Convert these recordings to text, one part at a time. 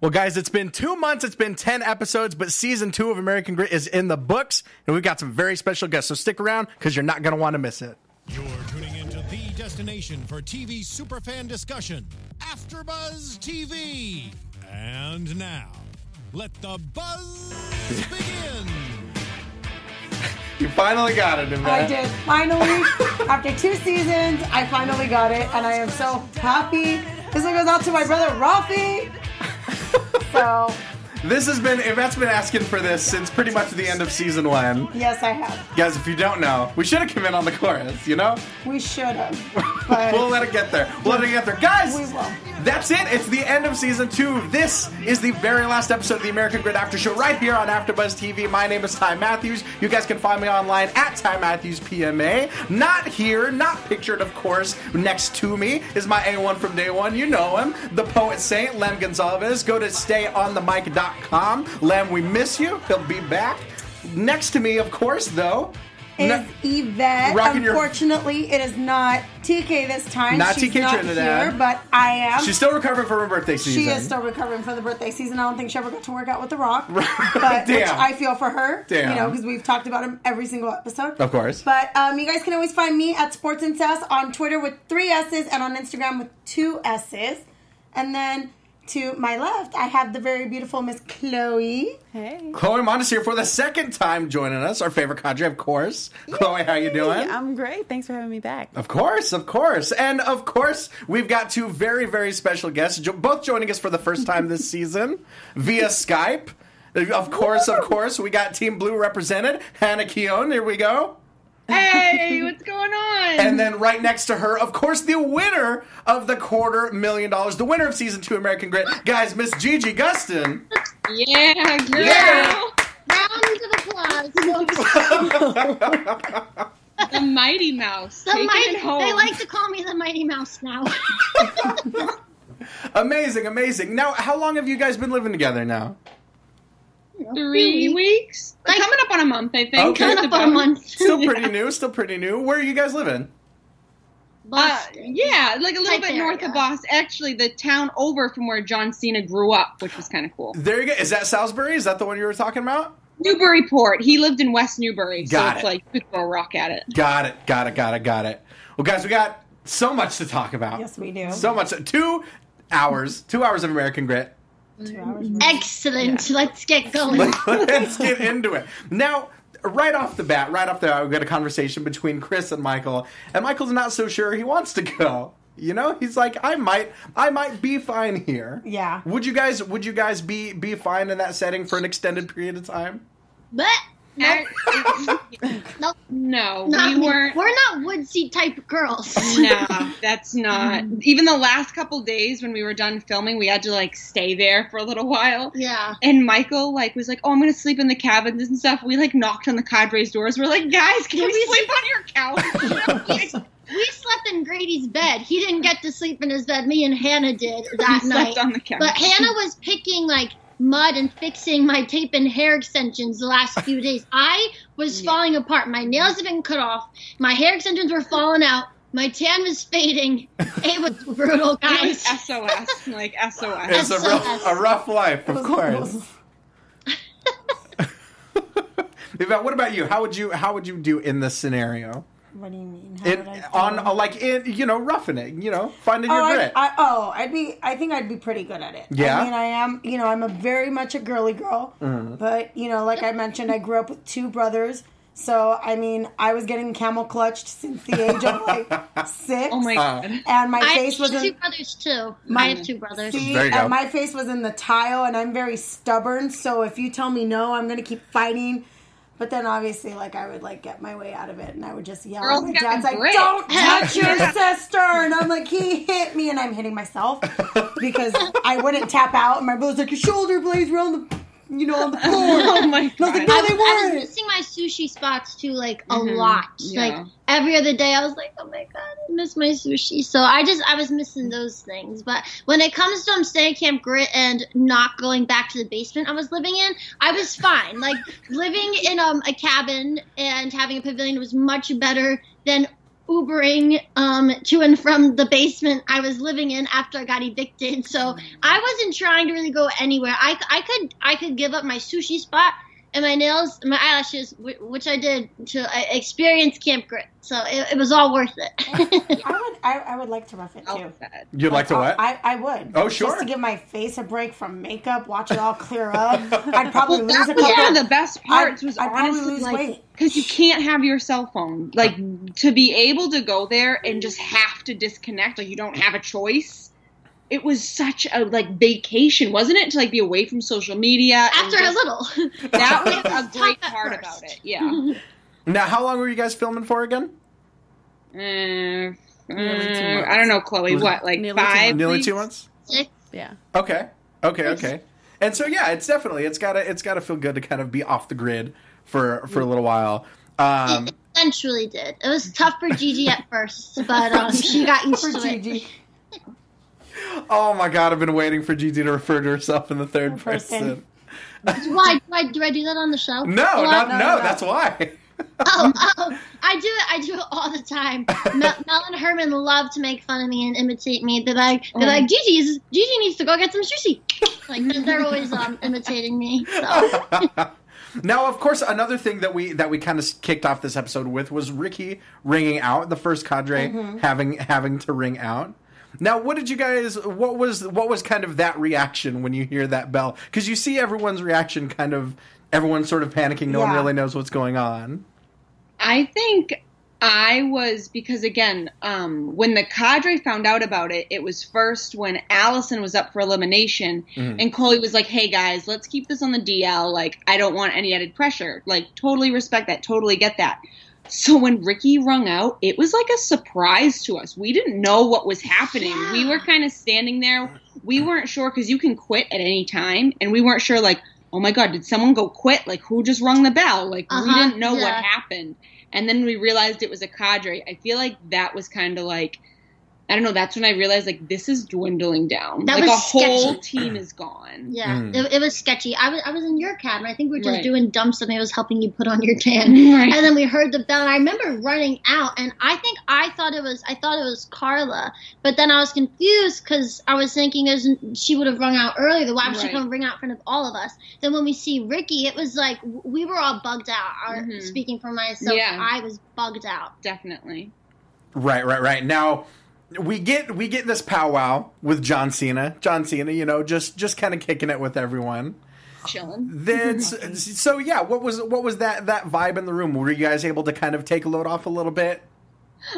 Well, guys, it's been two months. It's been 10 episodes, but season two of American Grit is in the books, and we've got some very special guests. So stick around because you're not going to want to miss it. You're tuning into the destination for TV superfan discussion, AfterBuzz TV. And now, let the buzz begin. You finally got it, Yvette. I did. Finally, after two seasons, I finally got it, and I am so happy. This one goes out to my brother Rafi. So, This has been, Yvette's been asking for this since pretty much the end of season one. yes, I have. Guys, if you don't know, we should have come in on the chorus, you know? We should have. But We'll let it get there. We'll let it get there. Guys, We will. that's it. It's the end of season two. This is the very last episode of the American Grit After Show right here on AfterBuzz TV. My name is Ty Matthews. You guys can find me online at Ty Matthews PMA. Not here, not pictured, of course. Next to me is my A1 from day one. You know him, the poet saint, Lem Gonzalez. Go to stayonthemic.com. Lem, we miss you. He'll be back. Next to me, of course, though. is no- Yvette. Rocking your- Unfortunately, it is not TK this time. Not She's TK not Trinidad. here, but I am. She's still recovering from her birthday season. She is still recovering from the birthday season. I don't think she ever got to work out with The Rock, but. I feel for her. Damn. You know, because we've talked about him every single episode. Of course. But um, you guys can always find me at Sports and Sass on Twitter with three S's and on Instagram with two S's. And then to my left, I have the very beautiful Miss Chloe. Hey. Chloe Montes here for the second time joining us, our favorite country, of course. Chloe, how you doing? I'm great. Thanks for having me back. Of course, of course. And of course, we've got two very, very special guests, jo- both joining us for the first time this season via Skype. Of course, of course, we got Team Blue represented. Hannah Keown, here we go. Hey, what's going on? And then right next to her, of course, the winner of the quarter million dollars, the winner of season two American Grit. Guys, Miss Gigi Gustin. yeah, girl. Yeah. Round of applause. The Mighty Mouse. The mighty, it home. they like to call me the Mighty Mouse now. Amazing, amazing. Now, how long have you guys been living together now? Three weeks. Like- coming up on a month, I think. Okay. Coming Just up on a month. Still pretty new, still pretty new. Where are you guys living? Uh, yeah, like a little Type bit north of Boston. Actually, the town over from where John Cena grew up, which was kind of cool. There you go. Is that Salisbury? Is that the one you were talking about? Newburyport. He lived in West Newbury, so Got it's like you could throw a rock at it. Got it, got it, got it, got it. Well, guys, we got so much to talk about. Yes, we do. So much. Two hours, two hours of American Grit. Two mm-hmm. hours. Excellent. Let's get going. Let's get into it. Now, right off the bat, right off the bat, we've got a conversation between Chris and Michael, and Michael's not so sure he wants to go. You know, he's like, I might, I might be fine here. Yeah. Would you guys, would you guys be be fine in that setting for an extended period of time? But nope, nope. No, Not we weren't. We're not woodsy type girls. no, that's not. Um, Even the last couple days when we were done filming, we had to like stay there for a little while. yeah. And Michael like was like, "Oh, I'm gonna sleep in the cabins and stuff." We like knocked on the cadre's doors. We're like, "Guys, can, Can we, we sleep on your couch?" We slept in Grady's bed. He didn't get to sleep in his bed. Me and Hannah did that we night. on the couch. But Hannah was picking like mud and fixing my tape and hair extensions the last few days. I was Yeah. falling apart. My nails had been cut off. My hair extensions were falling out. My tan was fading. It was brutal, It was guys. SOS, like SOS. It's a rough, a rough life, of course. Yvette, what about you? How would you, how would you do in this scenario? What do you mean? How In, would I on uh, like in you know roughing it, you know, finding Oh, your I, grit. I, oh, I'd be. I think I'd be pretty good at it. Yeah? I mean, I am. You know, I'm a very much a girly girl. Mm-hmm. But you know, like I mentioned, I grew up with two brothers. So I mean, I was getting camel clutched since the age of like six. Oh my Uh, god. And my I face have was two in. brothers too. My- I have two brothers. See, There you go. and my face was in the tile, and I'm very stubborn. So if you tell me no, I'm gonna keep fighting. But then obviously, like I would like get my way out of it, and I would just yell. Girls my dad's like, grit. "Don't touch your sister!" And I'm like, "He hit me," and I'm hitting myself because I wouldn't tap out. And my brother's like, "Your shoulder blades were on the, you know, on the floor." Oh my And I was god. like, "No, I, they was- I was missing my sushi spots too, like a Mhm, lot. yeah. Like every other day, I was like, "Oh my god, I miss my sushi." So I just I was missing those things. But when it comes to um, staying at Camp Grit and not going back to the basement I was living in, I was fine. Like living in um, a cabin and having a pavilion was much better than Ubering um, to and from the basement I was living in after I got evicted. So I wasn't trying to really go anywhere. I, I could I could give up my sushi spot and my nails, my eyelashes, which I did to experience Camp Grit. So it, it was all worth it. I would I, I would like to rough it Oh, too. You'd like to what? I, I would. Oh, sure. Just to give my face a break from makeup, watch it all clear up. I'd probably lose a That couple. one of the best parts. I'd- was I'd honestly lose like weight. because you can't have your cell phone. Like uh-huh. to be able to go there and just have to disconnect. Like you don't have a choice. It was such a like vacation, wasn't it? To like be away from social media. and After a little. That was a great part first. about it. Yeah. now, how long were you guys filming for again? Uh, uh. I don't know, Chloe. What, like nearly two five? months. Nearly two months. Six. Yeah. Okay. Okay. Okay. And so yeah, it's definitely it's gotta it's gotta feel good to kind of be off the grid for for a little while. Um, It eventually did. It was tough for Gigi at first, but um, she got used For to it. Gigi. oh my god, I've been waiting for Gigi to refer to herself in the third Person. person. Why do I do I do that on the show? No, A not no, no, no. That's why. Oh, oh, I do it. I do it all the time. Mel, Mel and Herman love to make fun of me and imitate me. They're like, they're like, Gigi, is, Gigi needs to go get some sushi. Like they're, they're always um, imitating me. So. now, of course, another thing that we that we kind of kicked off this episode with was Ricky ringing out the first cadre having having to ring out. Now, what did you guys? What was what was kind of that reaction when you hear that bell? Because you see everyone's reaction, kind of everyone sort of panicking. No one really knows what's going on. I think I was because again, um, when the cadre found out about it, it was first when Allison was up for elimination, and Coley was like, "Hey guys, let's keep this on the DL. Like, I don't want any added pressure. Like, totally respect that. Totally get that." So when Ricky rung out, it was like a surprise to us. We didn't know what was happening. Yeah. We were kind of standing there. We weren't sure because you can quit at any time, and we weren't sure like, oh my god, did someone go quit? Like who just rung the bell? Like we Uh-huh, didn't know what happened. And then we realized it was a cadre. I feel like that was kind of like, I don't know. That's when I realized like this is dwindling down. That like was a whole team is gone. Yeah, Mm. it, it was sketchy. I was I was in your cabin. I think we were just Right. doing dumb stuff. and I was helping you put on your tan. Right. And then we heard the bell. And I remember running out, and I think I thought it was I thought it was Carla, but then I was confused because I was thinking there's she would have rung out earlier. Why would she Right. come ring out in front of all of us? Then when we see Ricky, it was like we were all bugged out. Our, Mhm. Speaking for myself, Yeah. I was bugged out. Definitely. Right, right, right. Now we get we get this powwow with John Cena. John Cena, you know, just just kind of kicking it with everyone. Chilling. That's so yeah. What was what was that that vibe in the room? Were you guys able to kind of take a load off a little bit?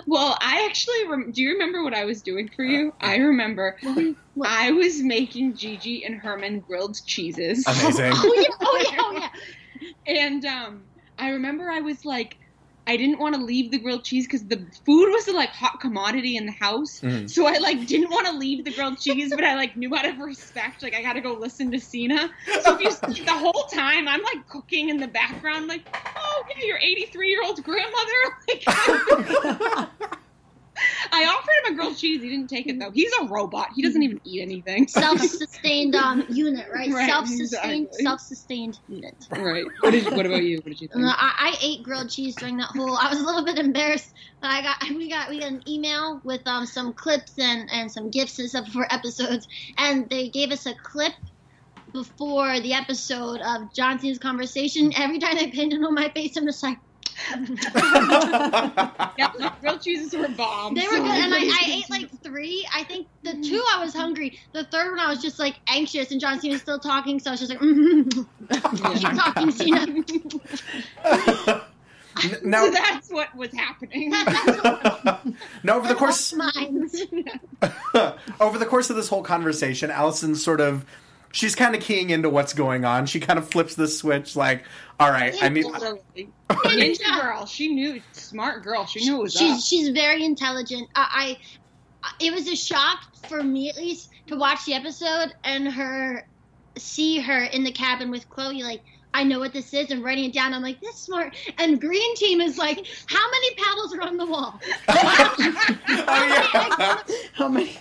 Well, I actually rem- do. You remember what I was doing for you? I remember. I was making Gigi and Herman grilled cheeses. Amazing. Oh yeah, oh yeah, oh yeah. And um, I remember I was like, I didn't want to leave the grilled cheese because the food was a like hot commodity in the house. Mm. So I like didn't want to leave the grilled cheese, but I like knew out of respect, like I got to go listen to Cena. So if you the whole time, I'm like cooking in the background, like, oh yeah, your 83 year old grandmother. Like, I offered him a grilled cheese. He didn't take it though. He's a robot. He doesn't even eat anything. Self-sustained um unit, right? Right, self-sustained, exactly. self-sustained unit. right. What did? What about you? What did you think? Uh, I, I ate grilled cheese during that whole. I was a little bit embarrassed, but I got we got we got an email with um some clips and and some gifts and stuff for episodes, and they gave us a clip before the episode of John Cena's conversation. Every time they pinned it on my face, I'm just like, yeah, grilled cheeses were bomb. they were good, and I, I ate like three. I think the two I was hungry. The third one I was just like anxious, and John Cena was still talking, so I was just like, keep talking, Cena. N- now, so that's what was happening. now over the course over the course of this whole conversation, Allison's sort of she's kind of keying into what's going on. She kind of flips the switch, like, "All right, I need." Totally. Ninja girl. She knew. Smart girl. She knew it was she's up. she's very intelligent. I, I it was a shock for me at least to watch the episode and her see her in the cabin with Chloe like I know what this is and writing it down. I'm like, this smart. And green team is like, how many paddles are on the wall? Oh, yeah. How many?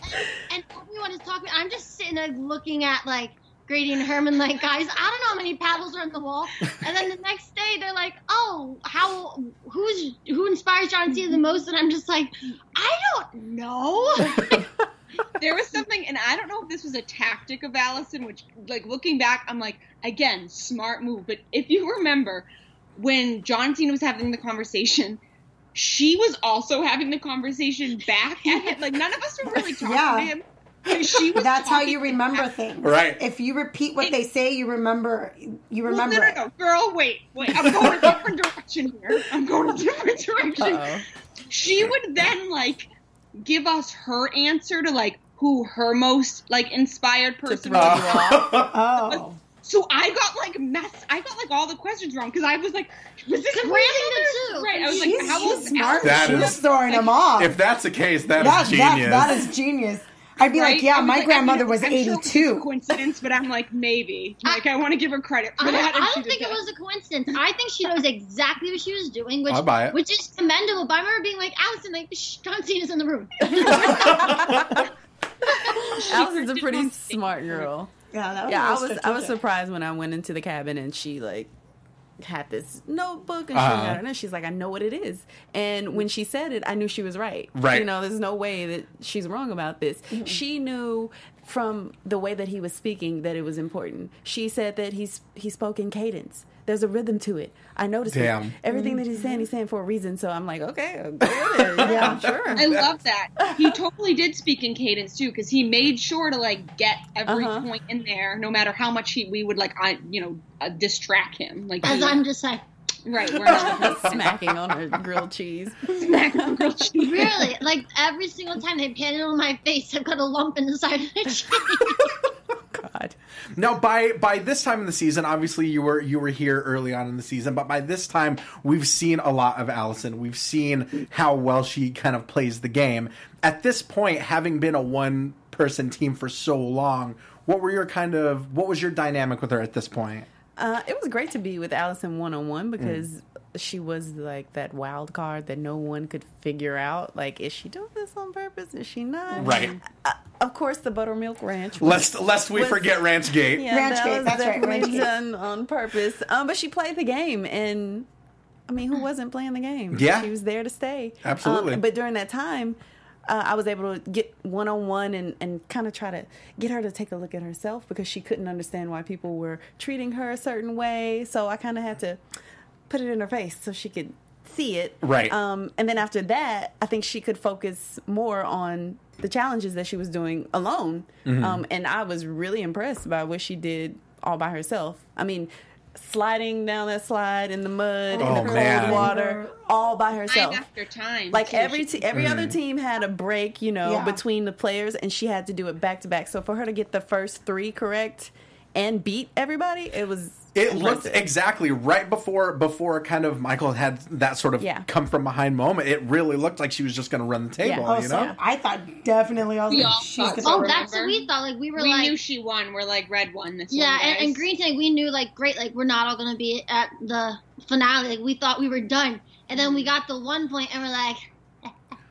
and everyone is talking. I'm just sitting there looking at like Grady and Herman like, guys, I don't know how many paddles are on the wall. And then the next day they're like, oh, how who's who inspires John Cena the most? And I'm just like, I don't know. there was something, and I don't know if this was a tactic of Allison, which, like, looking back, I'm like, again, smart move. But if you remember, when John Cena was having the conversation, she was also having the conversation back at him. Like, none of us were really talking Yeah. to him. And She was That's how you remember things. Right. If you repeat what they say, you remember. You Well, remember no, no, it. no, girl, wait, wait. I'm going a different direction here. I'm going a different direction. Uh-oh. She would then like give us her answer to like who her most like inspired person was. Oh. So I got like mess. I got like all the questions wrong because I was like, was this Grandmother, grandmother? too. Right. I was She's, like, how she's was smart. That she is- was throwing him off. If that's the case, that that, is that, genius. that is genius. I'd be Right? like, yeah, I my like, I grandmother mean, was I'm sure it was a 82. coincidence, but I'm like maybe. Like I want to give her credit for I that. and I don't did think it that. was a coincidence. I think she knows exactly what she was doing, which I buy it. which is commendable. But I remember being like, Allison, like, shh, John Cena's in the room. Allison's a pretty smart girl. Yeah, that was Yeah, I was I was surprised when I went into the cabin and she like had this notebook and Uh-huh. she got it and she's like, I know what it is. And when she said it, I knew she was right. Right. You know, there's no way that she's wrong about this. She knew from the way that he was speaking that it was important. She said that he's he spoke in cadence. There's a rhythm to it. I noticed Damn. it. Everything that he's saying, he's saying for a reason. So I'm like, okay, go ahead. yeah, sure. I love that. He totally did speak in cadence too, because he made sure to like get every Uh-huh. point in there, no matter how much he we would like, I you know, uh, distract him. Like As he- I'm just like, right, we're not Smacking on her grilled cheese. smack the grilled cheese. really, like every single time they pan it on my face, I've got a lump in the side of the cheese. God. Now, by by this time in the season, obviously you were you were here early on in the season, but by this time we've seen a lot of Allison. We've seen how well she kind of plays the game. At this point, having been a one person team for so long, what were your kind of what was your dynamic with her at this point? Uh, it was great to be with Allison one on one because she was like that wild card that no one could figure out. Like, is she doing this on purpose? Is she not? Right. Uh, of course, the buttermilk ranch. was- Lest lest we Was- forget Ranchgate. yeah, Ranch that Gate, was that's right, definitely Ranch done on purpose. Um, but she played the game, and I mean, who wasn't playing the game? Yeah. she was there to stay. Absolutely. Um, but during that time. Uh, I was able to get one on one and, and kind of try to get her to take a look at herself because she couldn't understand why people were treating her a certain way. So I kind of had to put it in her face so she could see it. Right. Um, and then after that, I think she could focus more on the challenges that she was doing alone. Mm-hmm. Um, and I was really impressed by what she did all by herself. I mean, sliding down that slide in the mud, in Oh, the cold man. water, all by herself Time herself. after time. Like too. every te- every other team had a break, you know, Yeah. between the players, and she had to do it back to back. So for her to get the first three correct and beat everybody, it was It looked exactly right before before kind of Michael had that sort of Yeah. come from behind moment. It really looked like she was just going to run the table. Oh, you so know, I thought definitely I was We like, all she's thought oh, that's what we thought. Like we were we like, knew she won. We're like red won this yeah, one. and, and. Green Tank, we knew like great, like we're not all gonna be at the finale. Like we thought we were done, and then we got the one point, and we're like,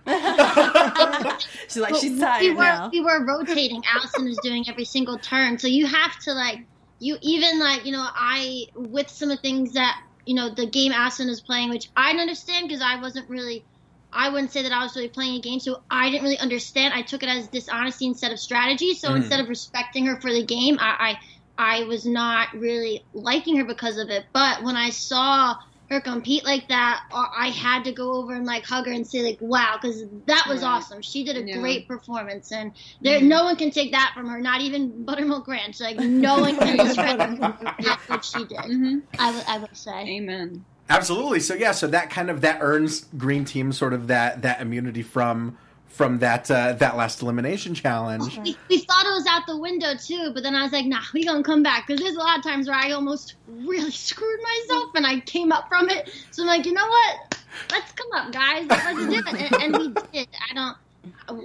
She's like she's tired we were, now. We were rotating. Allison was doing every single turn, so you have to like you even like you know I with some of the things that you know the game Allison is playing, which I didn't understand because I wasn't really. I wouldn't say that I was really playing a game, so I didn't really understand. I took it as dishonesty instead of strategy. So hmm. instead of respecting her for the game, I, I I was not really liking her because of it. But when I saw her compete like that, uh, I had to go over and like hug her and say like, "Wow," because that was Right. awesome. She did a Yeah. great performance, and there no one can take that from her. Not even Buttermilk Ranch. Like no one can discredit what she did. Mhm. I would I would say. Amen. Absolutely. So yeah, so that kind of that earns Green Team sort of that that immunity from from that uh, that last elimination challenge. We, we thought it was out the window too, but then I was like, "Nah, we gonna come back." Because there's a lot of times where I almost really screwed myself, and I came up from it. So I'm like, you know what? Let's come up, guys. Let's do it, and, and we did. I don't.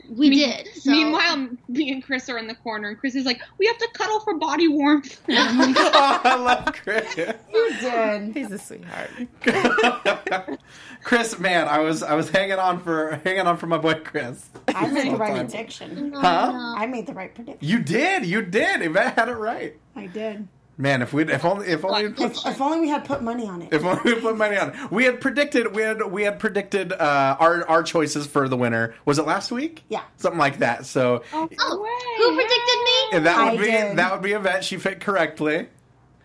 We did. So. Meanwhile, me and Chris are in the corner, and Chris is like, "We have to cuddle for body warmth." oh, I love Chris. You did. He's a sweetheart. Chris, man, I was I was hanging on for hanging on for my boy Chris. I made the right time. prediction. No, Huh? no. I made the right prediction. You did, you did. Yvette had it right. I did. Man, if we if only if only we If, if only we had put money on it. if only we put money on it. We had predicted we had we had predicted uh, our our choices for the winner. Was it last week? Yeah. something like that. So Oh, Way, who predicted me? and that I would be did. that would be Yvette. She fit correctly.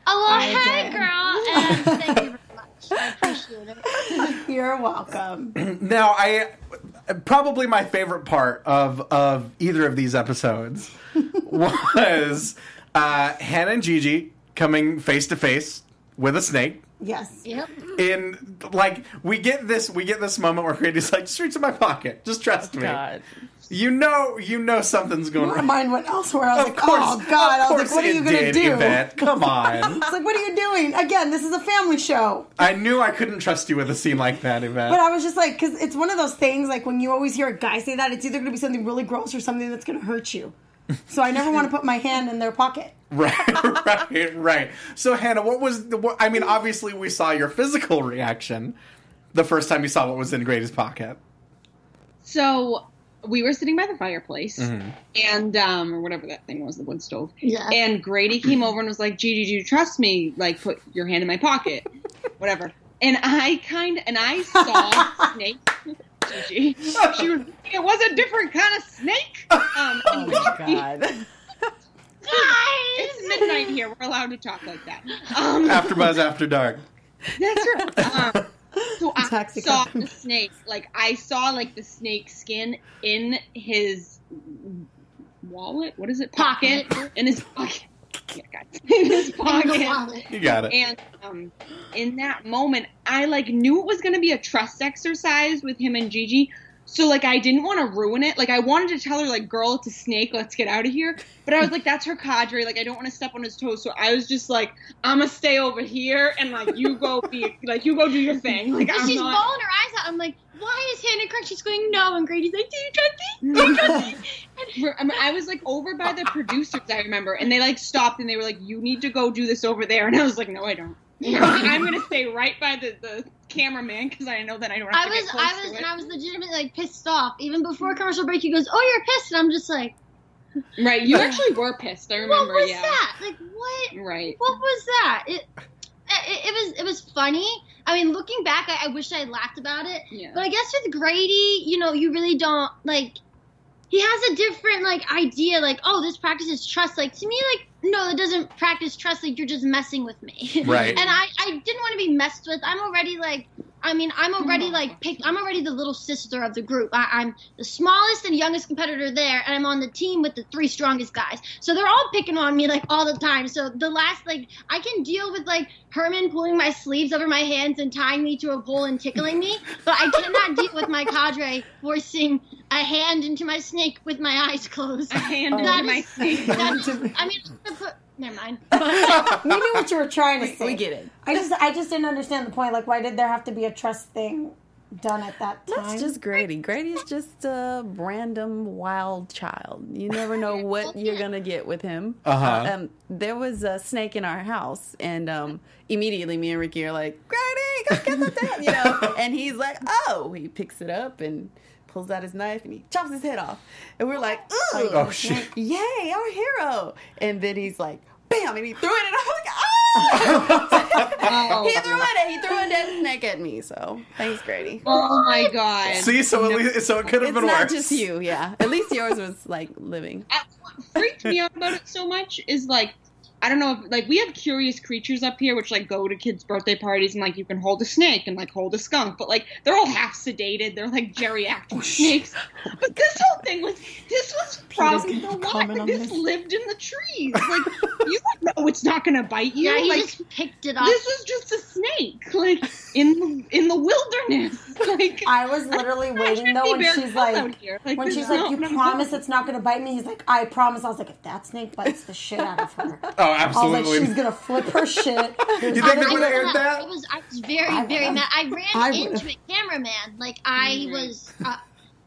Oh, well, I hey, did. girl. And thank you very much. I appreciate it. You're welcome. Now, I probably my favorite part of of either of these episodes was uh, Hannah and Gigi coming face to face with a snake. Yes. Yep. In like we get this we get this moment where Grady's like, "Just reach in my pocket, just trust me." God. You know, you know something's going wrong. My wrong. mind went elsewhere. I was Of like, course, oh God. I of was course like, what are you gonna do? Yvette. Come on. it's like, what are you doing? Again, this is a family show. I knew I couldn't trust you with a scene like that, Yvette. But I was just like, because it's one of those things, like when you always hear a guy say that, it's either going to be something really gross or something that's going to hurt you. So I never want to put my hand in their pocket. Right, right, right. So Hannah, what was the? What, I mean, obviously we saw your physical reaction the first time you saw what was in Grady's pocket. So we were sitting by the fireplace, Mm-hmm. and um, or whatever that thing was, the wood stove. Yeah. And Grady came over and was like, "Gigi, do you trust me? Like, put your hand in my pocket, whatever." And I kind and I saw snake. Gigi, she was. It was a different kind of snake. Um, anyway, God. it's midnight here. We're allowed to talk like that. Um, After Buzz After Dark. That's right. Um, so I Taxi saw cab. the snake. Like I saw like the snake skin in his wallet. What is it? Pocket. Pocket. In his pocket. Yeah, guys. In his pocket. wallet. You got it. And um, in that moment, I like knew it was going to be a trust exercise with him and Gigi. So like I didn't want to ruin it. Like I wanted to tell her like, "Girl, it's a snake. Let's get out of here." But I was like, "That's her cadre. Like I don't want to step on his toes." So I was just like, "I'm gonna stay over here and like you go be like you go do your thing." Like I'm she's not. bawling her eyes out. I'm like, why is Hannah crying? She's going, no. And Grady's like, do you trust me? Do you trust me? I, I was like over by the producers, I remember, and they like stopped and they were like, "You need to go do this over there," and I was like, "No, I don't. I'm gonna stay right by the, the cameraman because I know that I don't have I to was, get close I to was, it." and I was legitimately like pissed off. Even before commercial break, he goes, "Oh, you're pissed," and I'm just like, Right, you actually were pissed. I remember. "What was yeah. that? Like, what? Right. What was that?" It, it, it was, it was funny. I mean, looking back, I, I wish I had laughed about it. Yeah. But I guess with Grady, you know, you really don't like. He has a different like idea, like, oh, this practice is trust. Like to me, like, no, that doesn't practice trust. Like you're just messing with me. Right. and I, I didn't want to be messed with. I'm already like, I mean, I'm already like picked. I'm already the little sister of the group. I, I'm the smallest and youngest competitor there, and I'm on the team with the three strongest guys. So they're all picking on me like all the time. So the last like, I can deal with like Herman pulling my sleeves over my hands and tying me to a pole and tickling me, but I cannot deal with my cadre forcing a hand into my snake with my eyes closed. A hand That into my snake. That's, I mean, I'm gonna put, never mind. Maybe what you were trying to say. We get it. I just, I just didn't understand the point. Like, why did there have to be a trust thing done at that time? That's just Grady. Grady's just a random wild child. You never know what you're gonna get with him. Uh-huh. Um, there was a snake in our house, and um, immediately me and Ricky are like, "Grady, go get the thing," you know. and he's like, "Oh!" He picks it up and pulls out his knife and he chops his head off, and we're like, "Ooh, Oh shit! yay, our hero!" And then he's like, "Bam!" and he threw it, and I'm like, "Oh!" he threw it. He threw a dead snake at me. So thanks, Grady. Oh my god. See, so at least, so it could have It's been not worse. just you, yeah. At least yours was like living. Uh, what freaked me out about it so much is like I don't know if like we have curious creatures up here which like go to kids' birthday parties and like you can hold a snake and like hold a skunk, but like they're all half sedated. They're like geriatric oh, snakes. But this whole thing was this was probably the one that on this this. lived in the trees. Like you don't know it's not gonna bite you. Yeah, he like just picked it up. this is just a snake, like in the in the wilderness. Like I was literally waiting though when she's like. Like, when she's is like, you what I'm promise doing." it's not gonna bite me. He's like, I promise. I was like, if that snake bites the shit out of her, Oh, I was like, she's gonna flip her shit. You think I they would have was- aired that? I was, I was very, I very would've. mad. I ran I into a cameraman. Like I Mhm. was, uh,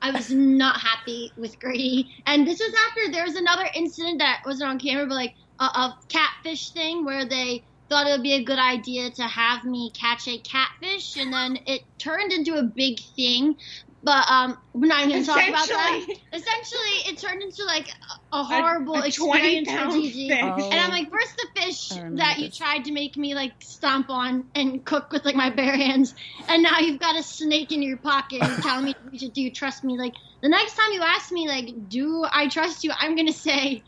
I was not happy with Grady. And this was after there was another incident that wasn't on camera, but like a, a catfish thing where they thought it would be a good idea to have me catch a catfish, and then it turned into a big thing. But um, we're not going to talk about that. Essentially. Essentially, it turned into like a, a horrible a experience for 20-pound Gigi. Oh. And I'm like, where's the fish I remember that you tried to make me like stomp on and cook with like my bare hands? And now you've got a snake in your pocket and telling me you should do you trust me? Like the next time you ask me like, do I trust you? I'm gonna say,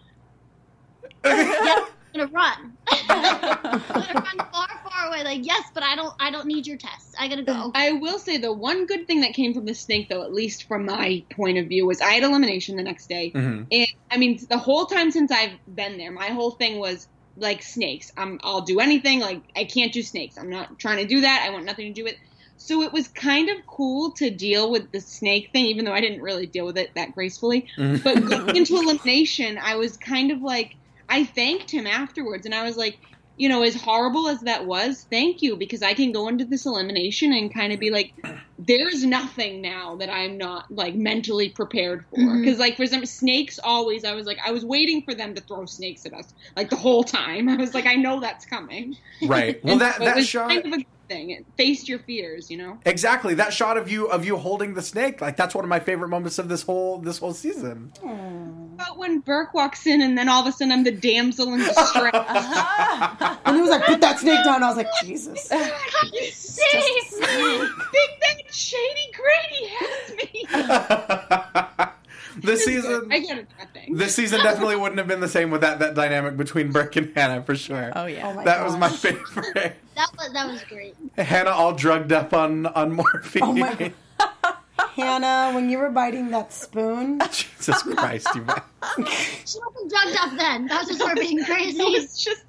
yes, I'm gonna run. I'm gonna run far, far away. Like yes, but I don't. I don't need your test. I gotta go. I will say the one good thing that came from the snake, though, at least from my point of view, was I had elimination the next day. Mhm. And I mean, the whole time since I've been there, my whole thing was like snakes. I'm, I'll do anything. Like I can't do snakes. I'm not trying to do that. I want nothing to do with. So it was kind of cool to deal with the snake thing, even though I didn't really deal with it that gracefully. Mhm. But going into elimination, I was kind of like, I thanked him afterwards, and I was like, you know, as horrible as that was, thank you, because I can go into this elimination and kind of be like, there's nothing now that I'm not like mentally prepared for. Mm-hmm. Because like for some snakes, always I was like, I was waiting for them to throw snakes at us like the whole time. I was like, I know that's coming. Right. Well, And that so that was shot kind of a thing. It faced your fears, you know. exactly that shot of you of you holding the snake. Like that's one of my favorite moments of this whole this whole season. But when Burke walks in and then all of a sudden I'm the damsel in distress. And he was like, put that snake down. I was like, Jesus. Save me! Think that shady Grady has me. this season I get it, this season definitely wouldn't have been the same with that that dynamic between Burke and Hannah for sure. Oh yeah. Oh my that was my favorite. That was that was great. Hannah all drugged up on on morphine. Oh my- Hannah, when you were biting that spoon, Jesus Christ, you guys. She wasn't drugged up then. That was just her being crazy. It was just.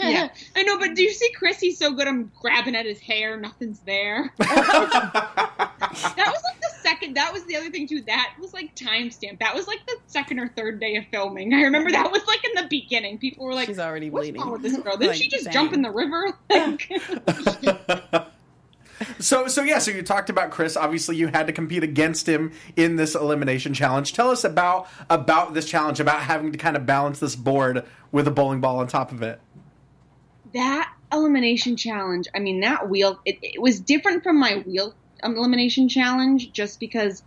Yeah, I know, but do you see Chris? He's so good. I'm grabbing at his hair. Nothing's there. that was like the second. That was the other thing too. That was like timestamp. That was like the second or third day of filming. I remember that was like in the beginning. People were like, She's already "What's bleeding. wrong with this girl? Did Like, she just dang. jump in the river?" Like, So so yeah, so you talked about Chris. Obviously, you had to compete against him in this elimination challenge. Tell us about about this challenge, about having to kind of balance this board with a bowling ball on top of it. That elimination challenge. I mean, that wheel. It, it was different from my wheel elimination challenge, just because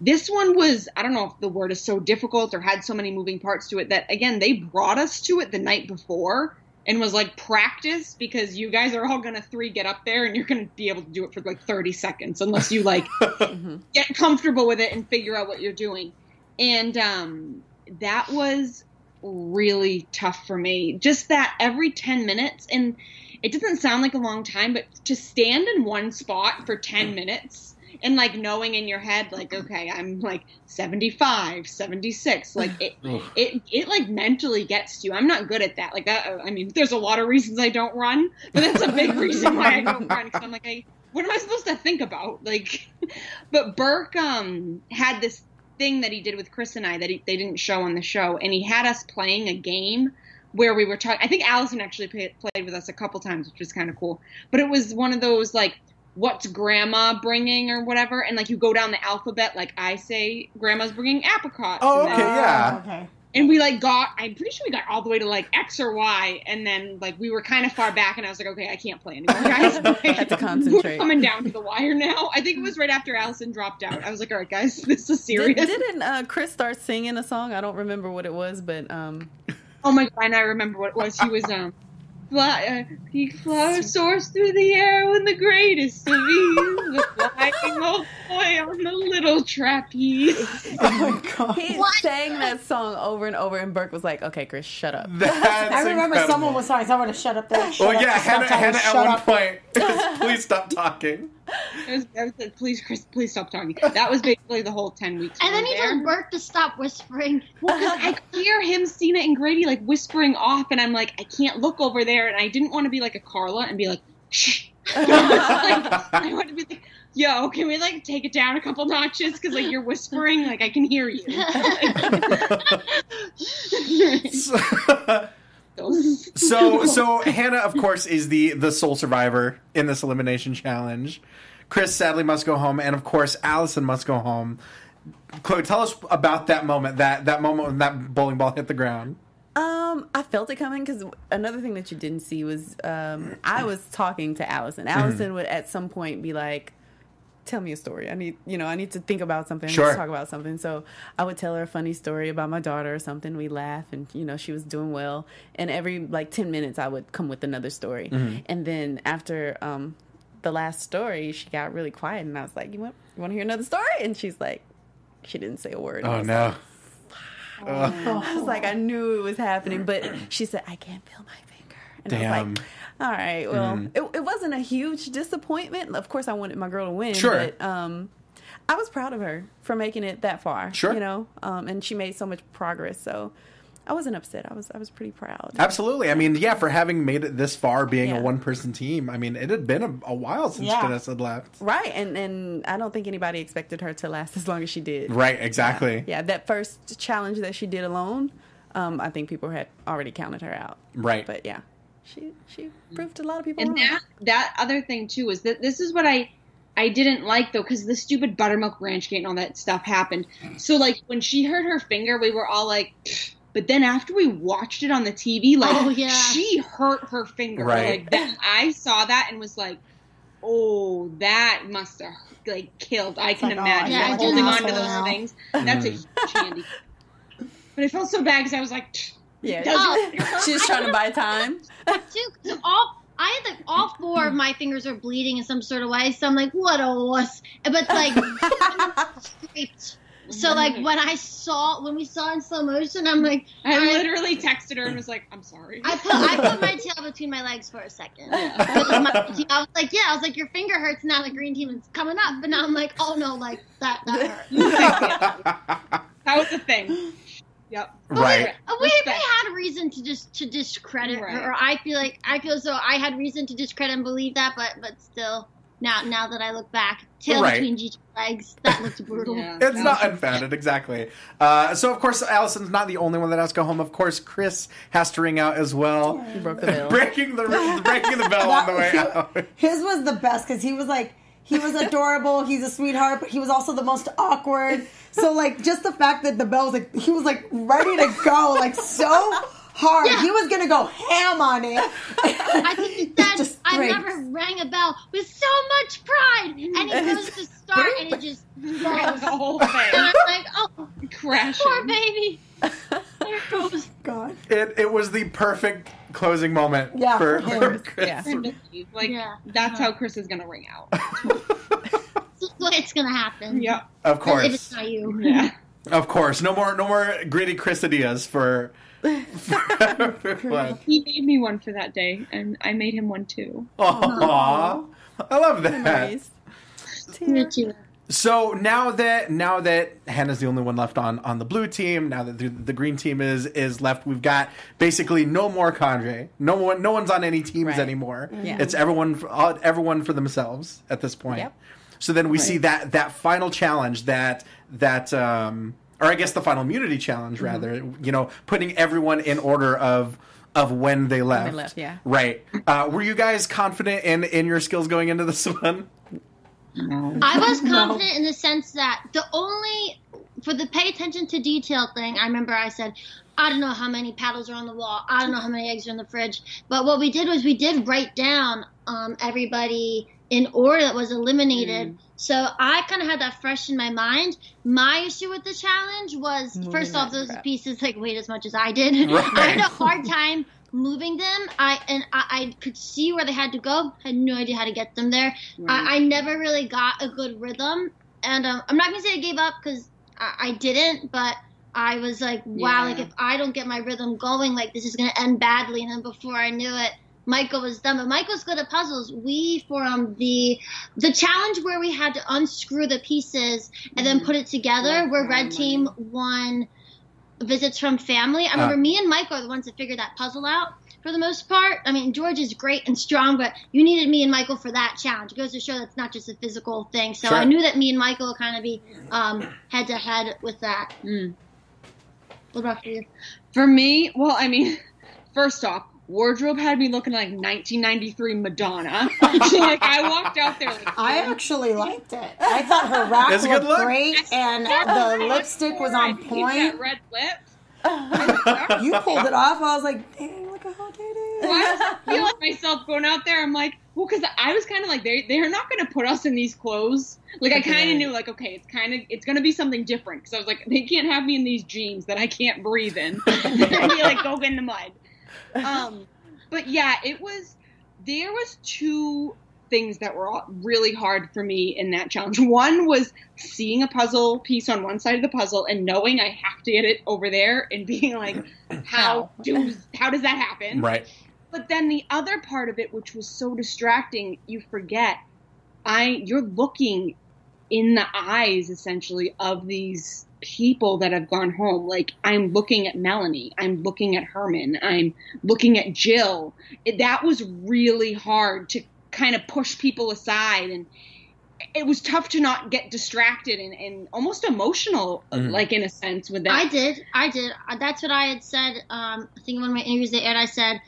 this one was. I don't know if the word is so difficult or had so many moving parts to it that again they brought us to it the night before and was like practice because you guys are all gonna three get up there and you're gonna be able to do it for like 30 seconds unless you like get comfortable with it and figure out what you're doing and um that was really tough for me. Just that every 10 minutes and it doesn't sound like a long time but to stand in one spot for 10 minutes and like knowing in your head like okay i'm like 75 76 like it it it like mentally gets to you. I'm not good at that. Like that i mean there's a lot of reasons i don't run but that's a big reason why i don't run because i'm like I, what am i supposed to think about? Like but burke um had this thing that he did with chris and i that he, they didn't show on the show and he had us playing a game where we were talking i think allison actually played, played with us a couple times which was kind of cool but it was one of those like what's grandma bringing or whatever and like you go down the alphabet like i say grandma's bringing apricots Oh, okay, then- yeah. Oh, okay. And we like got i'm pretty sure we got all the way to like x or y and then like we were kind of far back and i was like okay i can't play anymore guys. Had to concentrate. we're coming down to the wire now. I think it was right after allison dropped out. I was like all right guys this is Did, serious. didn't uh, Chris start singing a song? I don't remember what it was, but um, oh my god and i remember what it was. He was um Fly, uh, he flies, soars through the air when the greatest of ease, the flying old boy on the little trapeze. Oh my god. he sang that song over and over, and Burke was like, "Okay, Chris, shut up." That's I remember incredible. someone was sorry, someone to shut up there. Shut Well, up, yeah, Hannah, Hannah at one up. point, please stop talking. It was, I was like, please, Chris, please stop talking. That was basically the whole 10 weeks. And we then were he there. told Burke to stop whispering. Well, 'cause I could hear him, Cena, and Grady like whispering off, and I'm like, I can't look over there, and I didn't want to be like a Carla and be like, shh. like, I want to be like, yo, can we like take it down a couple notches? Because like you're whispering, like I can hear you. so so so Hannah, of course, is the the sole survivor in this elimination challenge. Chris sadly must go home, and of course, Allison must go home. Chloe, tell us about that moment. That that moment when that bowling ball hit the ground. Um, I felt it coming because another thing that you didn't see was um, I was talking to Allison. Allison would at some point be like, "Tell me a story. I need, you know, I need to think about something. I need Sure. to talk about something." So I would tell her a funny story about my daughter or something. We laugh, and you know, she was doing well. And every like ten minutes, I would come with another story. And then after um, the last story, she got really quiet, and I was like, "You want, you want to hear another story?" And she's like, she didn't say a word. Oh no. I was like, I knew it was happening, but she said, I can't feel my finger. And I was Damn. like, all right, well, it, it wasn't a huge disappointment. Of course, I wanted my girl to win, Sure. but um, I was proud of her for making it that far. Sure. You know, um, and she made so much progress. So I wasn't upset. I was I was pretty proud. Absolutely. I mean, yeah, for having made it this far, being a one person team. I mean, it had been a, a while since Yeah. Vanessa had left. Right, and and I don't think anybody expected her to last as long as she did. Right. Exactly. Yeah, that first challenge that she did alone, um, I think people had already counted her out. Right. But yeah, she she proved a lot of people And wrong. that that other thing too is that this is what I I didn't like though because the stupid buttermilk ranch gate and all that stuff happened. So like when she hurt her finger, we were all like. "Pfft." But then after we watched it on the TV, oh, like Oh, yeah. she hurt her finger. Right. Like that, I saw that and was like, "Oh, that must have like killed." I can like, oh, imagine yeah, holding on to those know. things. That's a mm. huge handy. But I felt so bad because I was like, "Pfft." Yeah, Oh. she was trying to buy time. too. 'cause all I had like all four of my fingers are bleeding in some sort of way. So I'm like, what a wuss. But like, scraped. So like when I saw when we saw in slow motion, I'm like, I I- literally texted her and was like, "I'm sorry." I put I put my tail between my legs for a second. Because my- I was like, yeah, I was like, your finger hurts now. The green team is coming up, but now I'm like, oh no, like that that hurt. that was the thing. Yep. right. We, we Respect. had reason to just to discredit Right. her, or I feel like I feel so. I had reason to discredit and believe that, but but still, now now that I look back, tail Right. between Gigi's legs, that looks brutal. Yeah. It's not unfounded, exactly. Uh, so, of course, Allison's not the only one that has to go home. Of course, Chris has to ring out as well. He broke the bell. breaking the breaking the bell on the way out. His was the best because he was like, he was adorable. He's a sweetheart, but he was also the most awkward. So like, just the fact that the bell was like, he was like ready to go, like so hard. Yeah. He was gonna go ham on it. I think that Just I breaks. never rang a bell with so much pride, and he goes to start, and it just That was the whole And. I'm like, oh, Crashing. poor baby. There it goes. God. It, it was the perfect closing moment Yeah, for, for for. Chris. Yeah. Like Yeah. that's how Chris is gonna ring out. This is it's gonna happen. yep. Of If it's course, not you. Yeah. of course. No more, no more gritty Chris ideas for. for. He made me one for that day, and I made him one too. Aw, I love that. Memories. Me too. So now that now that Hannah's the only one left on on the blue team, now that the, the green team is is left, we've got basically no more cadre. No one, no one's on any teams Right. anymore. Yeah. It's everyone for, everyone for themselves at this point. Yep. So then we see that that final challenge that that um or I guess the final immunity challenge Mm-hmm. rather, you know, putting everyone in order of of when they left. left, yeah. Right. Uh, were you guys confident in in your skills going into this one? I was confident in the sense that the only for the pay attention to detail thing, I remember I said, I don't know how many paddles are on the wall. I don't know how many eggs are in the fridge. But what we did was we did write down um, everybody in order that was eliminated. So I kind of had that fresh in my mind. My issue with the challenge was Moving first off, those crap. pieces like weighed as much as I did. Right. I had a hard time moving them. I and I, I could see where they had to go. Had no idea how to get them there. I, I never really got a good rhythm, and um, I'm not gonna say I gave up because I, I didn't, but I was like, wow, Yeah. like if I don't get my rhythm going, like this is gonna end badly. And then before I knew it. Michael was done, but Michael's good at puzzles. We for um the the challenge where we had to unscrew the pieces and then put it together, Yeah, where red team won visits from family. I remember Uh. me and Michael are the ones that figured that puzzle out for the most part. I mean, George is great and strong, but you needed me and Michael for that challenge. It goes to show that's not just a physical thing. So Sure. I knew that me and Michael would kind of be um, head to head with that. Mm. What about for you? For me, well, I mean, first off, wardrobe had me looking like 1993 Madonna. like I walked out there like I actually liked it. I thought her rack It's a looked look. great, and the lipstick was on point. That red lip. You pulled it off. I was like, dang, look at how it is. I was feeling myself going out there. I'm like, well, because I was kind of like, they they're not going to put us in these clothes. Like I kind of knew, like, okay, it's kind of it's going to be something different. Because I was like, they can't have me in these jeans that I can't breathe in. and be like, go get in the mud. Um, but yeah, it was. There was two things that were really hard for me in that challenge. One was seeing a puzzle piece on one side of the puzzle and knowing I have to get it over there and being like, how do how does that happen? Right. But then the other part of it, which was so distracting, you forget. I you're looking in the eyes essentially of these people that have gone home. Like I'm looking at Melanie, I'm looking at Herman, I'm looking at Jill. It, that was really hard to kind of push people aside and it was tough to not get distracted and, and almost emotional, Mhm. like in a sense, with that. I did. I did. That's what I had said. Um, I think one of my interviews they aired, I said,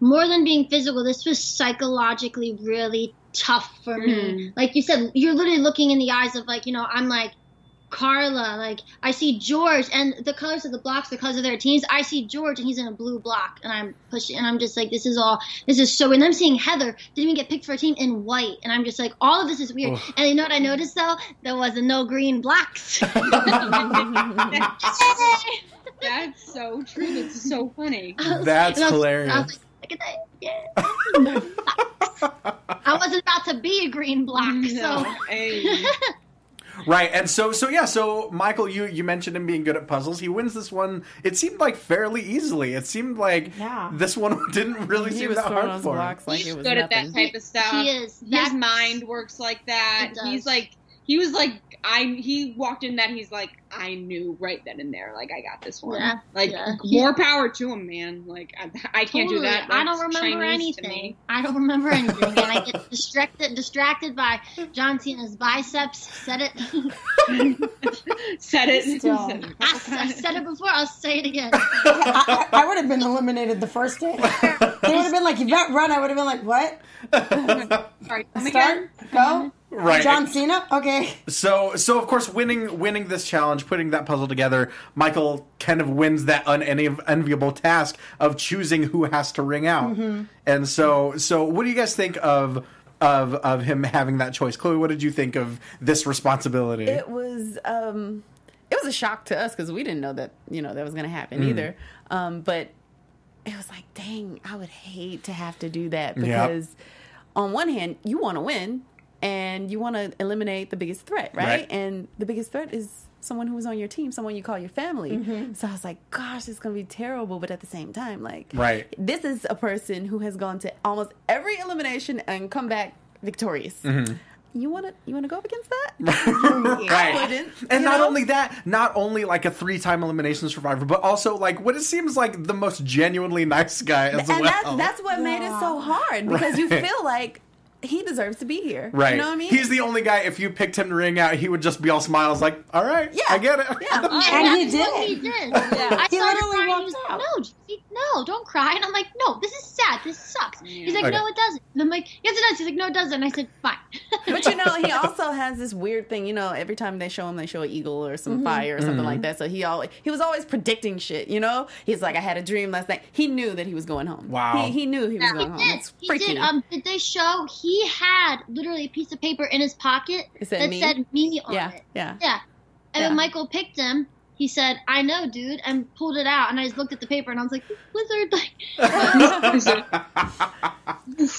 more than being physical, this was psychologically really tough for me. Mhm. Like you said, you're literally looking in the eyes of like, you know, I'm like, Carla, like I see George and the colors of the blocks, the colors of their teams. I see George and he's in a blue block, and I'm pushing, and I'm just like, this is all, this is so. And I'm seeing Heather didn't even get picked for a team in white, and I'm just like, all of this is weird. Oof. And you know what I noticed though? There was no green blocks. That's so true. That's so funny. That's And I was- hilarious. I was like, look at that. Yeah. I wasn't about to be a green block, No. so Hey. Right, and so so yeah, so Michael, you you mentioned him being good at puzzles. He wins this one. It seemed like fairly easily. It seemed like Yeah. this one didn't really he seem was that throwing hard for him. like He's it was good nothing. at that type of stuff. he is. His mind works like that. He's like he was like I he walked in that he's like I knew right then and there like I got this one. Yeah, Like yeah. more power to him, man. Like I, I can't do Totally. that. I don't remember Chinese anything. I don't remember anything. And I get distracted distracted by John Cena's biceps. Said it. Said it. Still. Said it. I, I said it before. I'll say it again. I, I would have been eliminated the first day. They would have been like, Yvette, run. I would have been like, what? Sorry, come Start? again? Go? Right. John Cena? Okay. So so of course winning winning this challenge, putting that puzzle together, Michael kind of wins that unenviable task of choosing who has to ring out. Mm-hmm. And so so what do you guys think of of of him having that choice? Chloe, what did you think of this responsibility? it was um it was a shock to us because we didn't know that you know that was going to happen either um but it was like dang i would hate to have to do that Yep. because on one hand you want to win and you want to eliminate the biggest threat right? Right. and the biggest threat is someone who is on your team someone you call your family mm-hmm. so i was like gosh it's going to be terrible but at the same time like Right. this is a person who has gone to almost every elimination and come back victorious mm-hmm. you want to you want to go up against that right. wouldn't, And not know? only that, not only like a three-time elimination survivor, but also like what it seems like the most genuinely nice guy as and well. that's that's what made it so hard because you feel like he deserves to be here. Right. You know what I mean? He's the only guy. If you picked him to ring out, he would just be all smiles, like, "All right, Yeah. I get it." Yeah. And he did. He did. I He started literally crying. walked was out. like, no, Jesse, no, don't cry. And I'm like, no, this is sad. This sucks. He's like, Okay. no, it doesn't. And I'm like, yes, it does. He's like, no, it doesn't. And I said, fine. but you know, he also has this weird thing. You know, every time they show him, they show an eagle or some fire or something like that. So he always he was always predicting shit. You know, he's like, I had a dream last night. He knew that he was going home. Wow. He, he knew he was He going home. did. It's He freaky. did. Um, did they show he had literally a piece of paper in his pocket It said that me? said me on yeah, it? yeah. Yeah. And Yeah. when Michael picked him, he said, "I know, dude," and pulled it out. And I just looked at the paper, and I was like, "Wizard!" Like,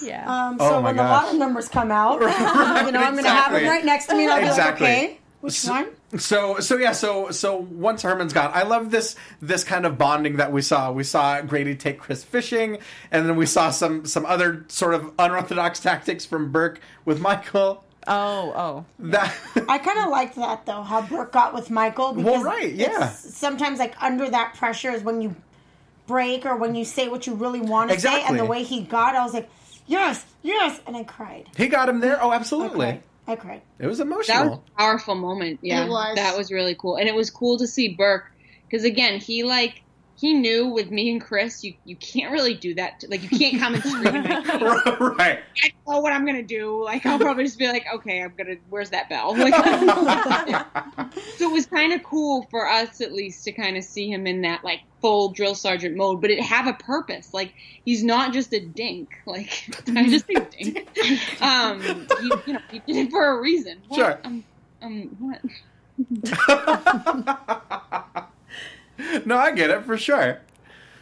Yeah. Um, Oh so my when the gosh. lotto numbers come out, you know, I'm going to have Exactly. them right next to me, and I'll Exactly. be like, okay, which So- one? So so yeah so so once Herman's gone, I love this this kind of bonding that we saw. We saw Grady take Chris fishing, and then we saw some some other sort of unorthodox tactics from Burke with Michael. Oh, oh. That I kind of liked that though, how Brooke got with Michael. Because Well, right, yeah. Sometimes, like under that pressure, is when you break or when you say what you really want to say. And the way he got, I was like, yes, yes, and I cried. he got him there. Oh, I absolutely. cried. I cried. It was That emotional. was a powerful moment. Yeah, It was. That was really cool, and it was cool to see Burke because again, he like he knew with me and Chris, you you can't really do that. To, like you can't come and scream. At me. right. I know what I'm gonna do. Like I'll probably just be like, okay, I'm gonna. Where's that bell? Like, so it was kind of cool for us at least to kind of see him in that like full drill sergeant mode, but it have a purpose. Like he's not just a dink. Like I just say dink. Um, he, you know, he did it for a reason. What? Sure. Um, um, what? no, I get it for sure.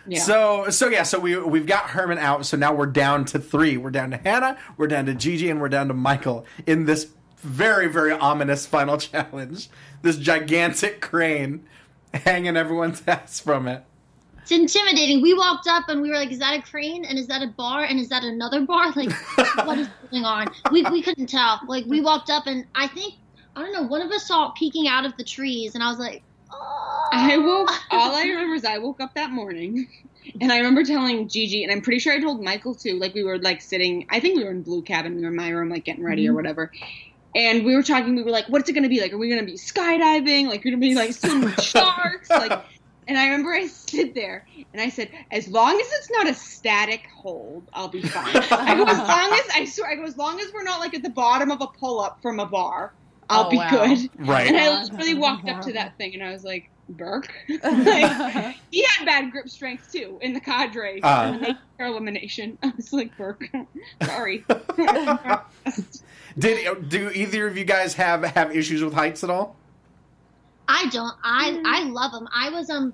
Yeah. So so yeah, so we we've got Herman out. So now we're down to three. We're down to Hannah. We're down to Gigi, and we're down to Michael in this very very ominous final challenge. This gigantic crane hanging everyone's ass from it. It's intimidating. We walked up and we were like, "Is that a crane? And is that a bar? And is that another bar? Like, what is going on?" We we couldn't tell. Like, we walked up and I think I don't know. One of us saw it peeking out of the trees, and I was like, "Oh." I woke. All I remember is I woke up that morning, and I remember telling Gigi, and I'm pretty sure I told Michael too. Like we were like sitting. I think we were in Blue Cabin. We were in my room, like getting ready or mm-hmm. whatever. And we were talking. We were like, "What's it gonna be like? Are we gonna be skydiving? Like, we're gonna be like swimming with sharks? Like?" And I remember I stood there and I said, "As long as it's not a static hold, I'll be fine." I go, "As long as I swear, I go, as long as we're not like at the bottom of a pull up from a bar, I'll Oh, be wow. good." Right. And I literally walked up to that thing and I was like, Burke? like, he had bad grip strength too in the cadre Uh. when they elimination. I was like, Burke, sorry. Did do either of you guys have have issues with heights at all? I don't. I I love them. I was um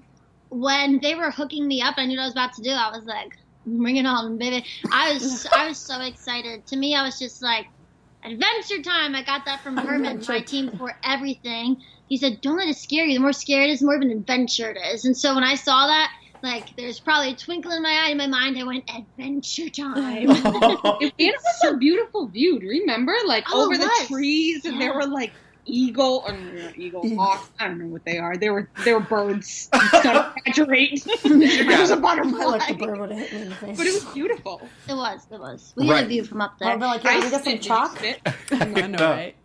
when they were hooking me up. I knew what I was about to do. I was like, bring it on, baby. I was I was so excited. To me, I was just like, adventure time. I got that from Herman, my team for everything. He said, don't let it scare you. The more scary it is, the more of an adventure it is. And so when I saw that, like, there's probably a twinkle in my eye. In my mind, I went, adventure time. and it was a beautiful view. Do you remember? Like Oh, over the was. trees and there were like eagle or not eagles, hawks. I don't know what they are. They were they were birds. It's not exaggerate. There was a butterfly. I like the bird would have hit me in the face. But it was beautiful. it was. It was. We Right. had a view from up there. I'd be like, yeah, we got some spit- chalk. I know, right?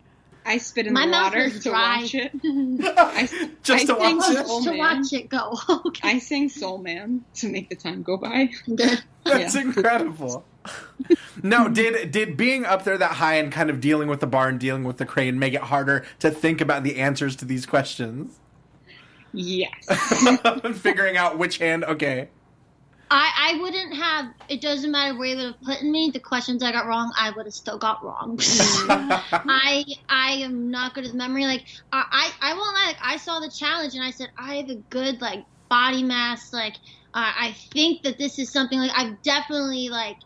I spit in My the water to dry. watch it. I, Just to I sang watch it? Soul to Man. watch it go. okay. I sing Soul Man to make the time go by. That's Yeah. incredible. no, did did being up there that high and kind of dealing with the bar and dealing with the crane make it harder to think about the answers to these questions? Yes. Figuring out which hand. Okay. I, I wouldn't have. It doesn't matter where you would have put me. The questions I got wrong, I would have still got wrong. I I am not good at memory. Like I I, I won't lie. Like I saw the challenge and I said I have a good like body mass. Like uh, I think that this is something like I've definitely like.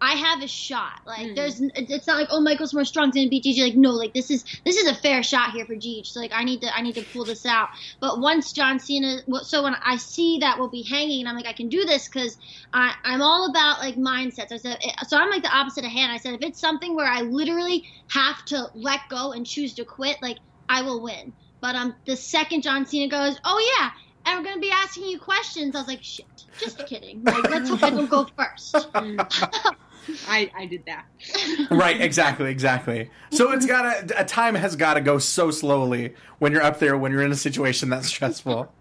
I have a shot. Like there's, it's not like oh Michael's more strong than beat Gigi. Like no, like this is this is a fair shot here for Gigi. So like I need to I need to pull this out. But once John Cena, so when I see that we'll be hanging, and I'm like I can do this because I I'm all about like mindsets. I said so I'm like the opposite of Hannah. I said if it's something where I literally have to let go and choose to quit, like I will win. But um the second John Cena goes, oh yeah. And we're gonna be asking you questions. I was like, "Shit, just kidding. Like, let's hope I don't go first. I, I did that. right. Exactly. Exactly. So it's gotta. A time has got to go so slowly when you're up there when you're in a situation that's stressful.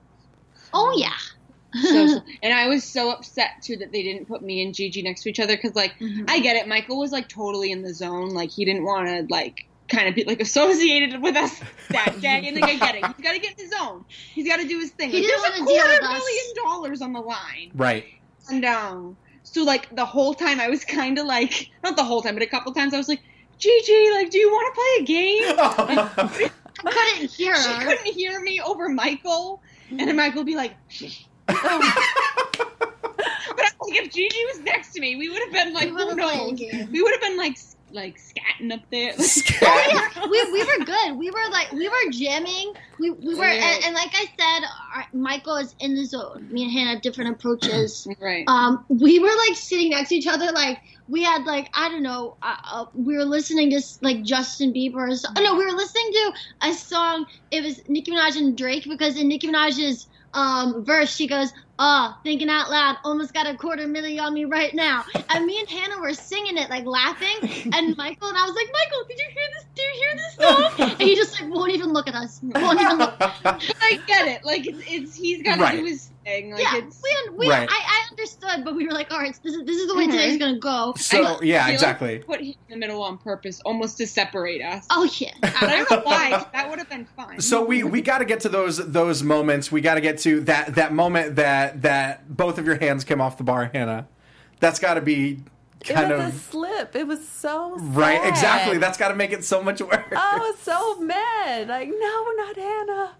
Oh yeah. So, so- and I was so upset too that they didn't put me and Gigi next to each other because, like, I get it. Michael was like totally in the zone. Like, he didn't want to like kind of be like associated with us that day. And like, I get it. He's got to get in the zone. He's got to do his thing. He Like, didn't there's a wanna deal quarter with us. million dollars on the line. Right. And um, so like the whole time I was kind of like, not the whole time, but a couple times I was like, Gigi, like, do you want to play a game? I couldn't hear she her. couldn't hear me over Michael, and then Michael would be like, but I think if Gigi was next to me, we would have been like, We who would've knows? We would have been like, s- like scatting up there. we, we were good. We were like we were jamming. We, we were and, and like I said, our, Michael is in the zone. Me and Hannah had different approaches. right. Um, we were like sitting next to each other. Like we had like I don't know. Uh, uh, we were listening to like Justin Bieber's. Oh, no, we were listening to a song. It was Nicki Minaj and Drake because in Nicki Minaj's um verse she goes. Oh, thinking out loud, almost got a quarter million on me right now. And me and Hannah were singing it, like laughing. And Michael and I was like, Michael, did you hear this? Do you hear this song? And he just like won't even look at us. Won't even look. I get it. Like it's, it's he's got to Right. do his thing. thing. Like yeah, it's we, we Right. I, I understood, but we were like, all right, this is this is the way Mhm. today's gonna go. So yeah, feel exactly. Like put him in the middle on purpose, almost to separate us. Oh yeah, I don't know why. That would have been fun. So we we got to get to those those moments. We got to get to that that moment that that both of your hands came off the bar, Hannah. That's got to be It kind was a of slip. It was so right. Exactly. That's got to make it so much worse. I was so mad. Like, no, not Hannah.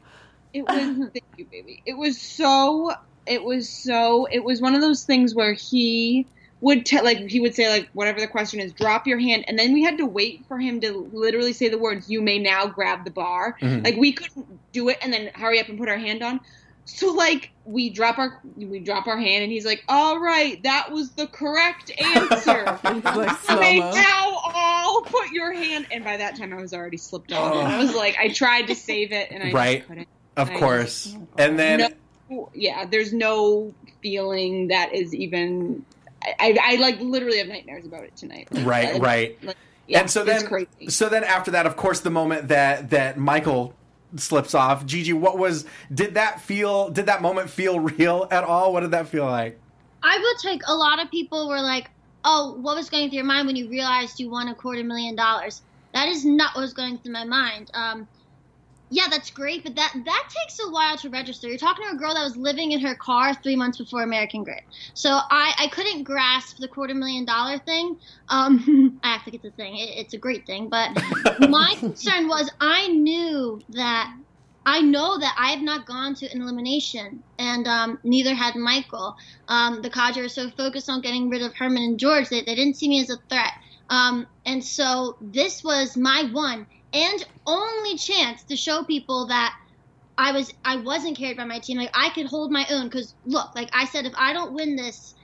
It was thank you, baby. It was so. It was so. It was one of those things where he would tell, like he would say, like whatever the question is, drop your hand, and then we had to wait for him to literally say the words, "You may now grab the bar." Mhm. Like we couldn't do it and then hurry up and put our hand on. So like we drop our we drop our hand, and he's like, "All right, that was the correct answer." It's like You may slow-mo. now all put your hand, and by that time I was already slipped on. Oh. I was like, I tried to save it, and I Right. just couldn't. Of I course. And then No, yeah, there's no feeling that is even. I, I, I like literally have nightmares about it tonight. Like, right, like, right. Like, yeah, and so then crazy. so then after that, of course, the moment that that Michael slips off, Gigi, what was did that feel? Did that moment feel real at all? What did that feel like? I will take a lot of people were like, oh, what was going through your mind when you realized you won a quarter million dollars? That is not what was going through my mind. Um, yeah, that's great, but that that takes a while to register. You're talking to a girl that was living in her car three months before American Grit, so I, I couldn't grasp the quarter million dollar thing. Um, I have to get the thing; it, it's a great thing, but my concern was I knew that I know that I have not gone to an elimination, and um, neither had Michael. Um, the cadre was so focused on getting rid of Herman and George that they didn't see me as a threat. Um, and so this was my one and only chance to show people that I was I wasn't carried by my team. Like I could hold my own. Because look, like I said, if I don't win this,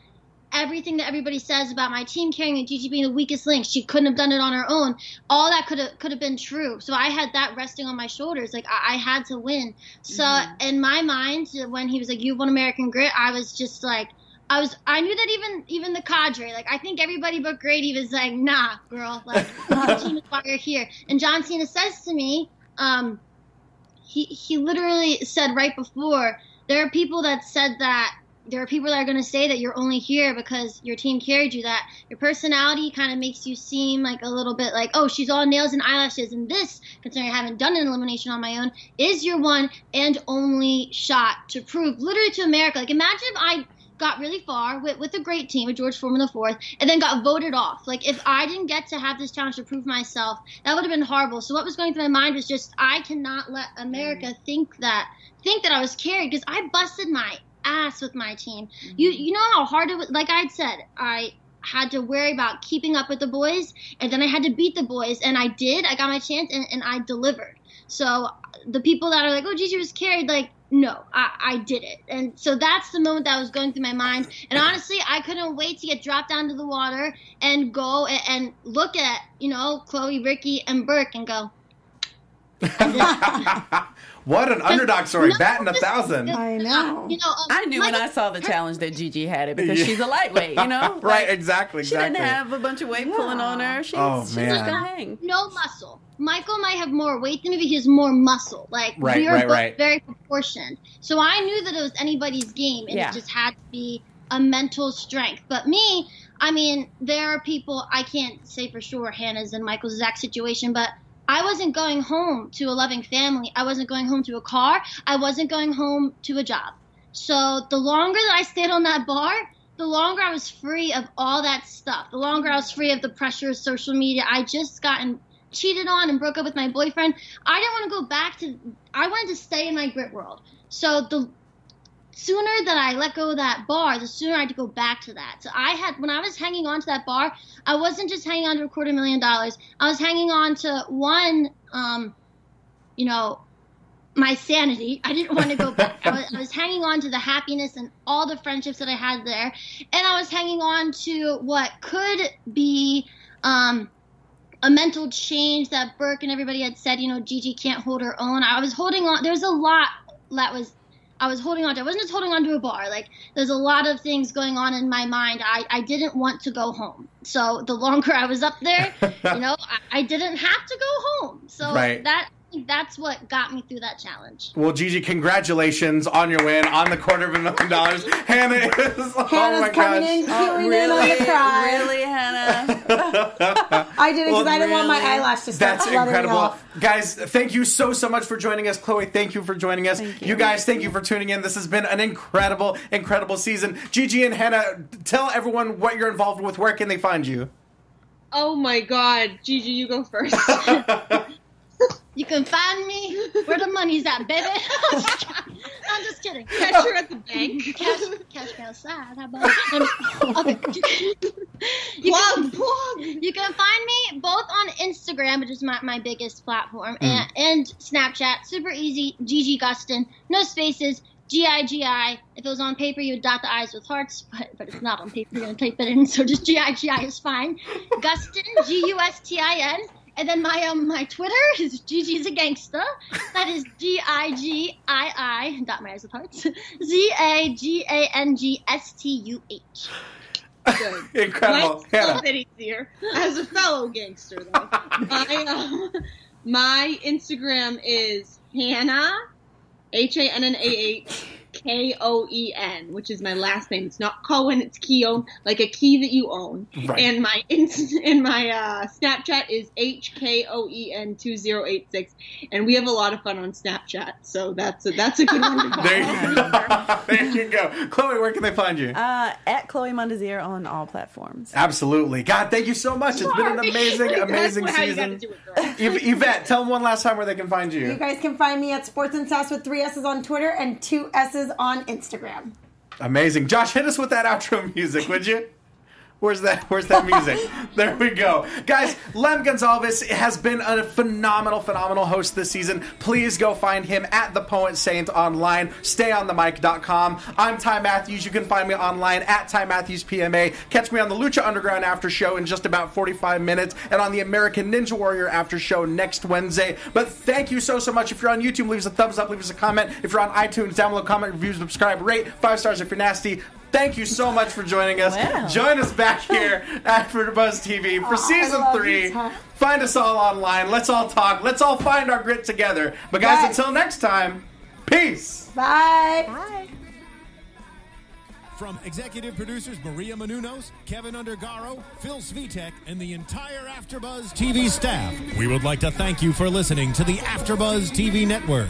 everything that everybody says about my team carrying and Gigi being the weakest link, she couldn't have done it on her own. All that could have could have been true. So I had that resting on my shoulders. Like I, I had to win. So mm-hmm. in my mind, when he was like, "You won American Grit," I was just like. I was I knew that even even the cadre like I think everybody but Grady was like nah girl like team is why you're here? And John Cena says to me um he he literally said right before there are people that said that there are people that are going to say that you're only here because your team carried you that your personality kind of makes you seem like a little bit like oh she's all nails and eyelashes and this considering I haven't done an elimination on my own is your one and only shot to prove literally to America. Like imagine if I got really far with, with a great team with George Foreman the fourth, and then got voted off. Like if I didn't get to have this challenge to prove myself, that would have been horrible. So what was going through my mind was just I cannot let America mm-hmm. think that think that I was carried because I busted my ass with my team. Mm-hmm. You you know how hard it was. Like I'd said, I had to worry about keeping up with the boys, and then I had to beat the boys, and I did. I got my chance, and, and I delivered. So the people that are like, "Oh, Gigi was carried," like no, I, I did it. And so that's the moment that was going through my mind. And honestly, I couldn't wait to get dropped down to the water and go and, and look at, you know, Chloe, Ricky, and Burke and go, what an underdog story, No, batting a thousand. I know. you know, um, I knew when I saw the challenge that Gigi had it because Yeah. she's a lightweight, you know? right, Like, exactly, She didn't have a bunch of weight pulling on her. She's, Oh, she's man. just gonna hang. no muscle. Michael might have more weight than me, but he has more muscle. Like Right, we are right, both right. very proportioned. So I knew that it was anybody's game, and Yeah. it just had to be a mental strength. But me, I mean, there are people I can't say for sure Hannah's and Michael's exact situation, but I wasn't going home to a loving family. I wasn't going home to a car. I wasn't going home to a job. So the longer that I stayed on that bar, the longer I was free of all that stuff. The longer I was free of the pressure of social media. I just gotten cheated on and broke up with my boyfriend. I didn't want to go back to. I wanted to stay in my grit world. So the sooner that I let go of that bar, the sooner I had to go back to that. So I had when I was hanging on to that bar, I wasn't just hanging on to a quarter million dollars. I was hanging on to one, um, you know, my sanity. I didn't want to go back. I was, I was hanging on to the happiness and all the friendships that I had there, and I was hanging on to what could be. Um, a mental change that Burke and everybody had said, you know, Gigi can't hold her own. I was holding on. There's a lot that was I was holding on to. I wasn't just holding on to a bar. Like there's a lot of things going on in my mind. I, I didn't want to go home. So the longer I was up there, you know, I, I didn't have to go home. So Right. that that's what got me through that challenge. Well, Gigi, congratulations on your win on the quarter of a million dollars. Hannah is. oh my coming gosh. in, Oh, queuing in on the cry. really, Hannah. I did it because Well, I didn't want my really? eyelash to start That's fluttering incredible. off. Guys, thank you so, so much for joining us. Chloe, thank you for joining us. Thank you. guys, thank you for tuning in. This has been an incredible, incredible season. Gigi and Hannah, tell everyone what you're involved with. Where can they find you? Oh my God, Gigi, you go first. You can find me where the money's at, baby. I'm just kidding. Catch her at the bank. Cash, cash me outside. How about okay. you, can, you can find me both on Instagram, which is my, my biggest platform, Mm. and, and Snapchat. Super easy. Gigi Gustin. No spaces. G I G I. If it was on paper, you would dot the I's with hearts, but, but it's not on paper. You're going to type it in, so just G I G I is fine. Gustin, G U S T I N. And then my um my Twitter is Gigi's a gangsta. That is G I G I I dot my eyes with hearts. Z A G A N G S T U H. Good. Incredible. Mine's a little bit easier. As a fellow gangster, though, my um, my Instagram is Hannah, H A N N A H K O E N, which is my last name. It's not Cohen, it's Keown, like a key that you own. Right. And my and my uh, Snapchat is H K O E N two zero eight six, and we have a lot of fun on Snapchat. So that's a, that's a good one. To There you, go. there you go. Chloe, where can they find you? Uh, at Chloe Mondesir on all platforms. Absolutely. God, thank you so much. It's been an amazing, That's amazing how you gotta season. do it, girl. Yvette, tell them one last time where they can find you. You guys can find me at Sports and Sass with three S's on Twitter and two S's on Instagram. Amazing. Josh, hit us with that outro music, would you? Where's that? Where's that music? there we go, guys. Lem Gonzalez has been a phenomenal, phenomenal host this season. Please go find him at the Poet Saint online. StayOnTheMic.com. I'm Ty Matthews. You can find me online at Ty Matthews PMA. Catch me on the Lucha Underground after show in just about 45 minutes, and on the American Ninja Warrior after show next Wednesday. But thank you so so much. If you're on YouTube, leave us a thumbs up, leave us a comment. If you're on iTunes, download, comment, review, subscribe, rate five stars if you're nasty. Thank you so much for joining us. Wow. Join us back here at Buzz TV for I season three. Find us all online. Let's all talk. Let's all find our grit together. But guys, Yes. until next time, peace. Bye. From executive producers Maria Menounos, Kevin Undergaro, Phil Svitek, and the entire AfterBuzz TV staff, we would like to thank you for listening to the AfterBuzz TV network.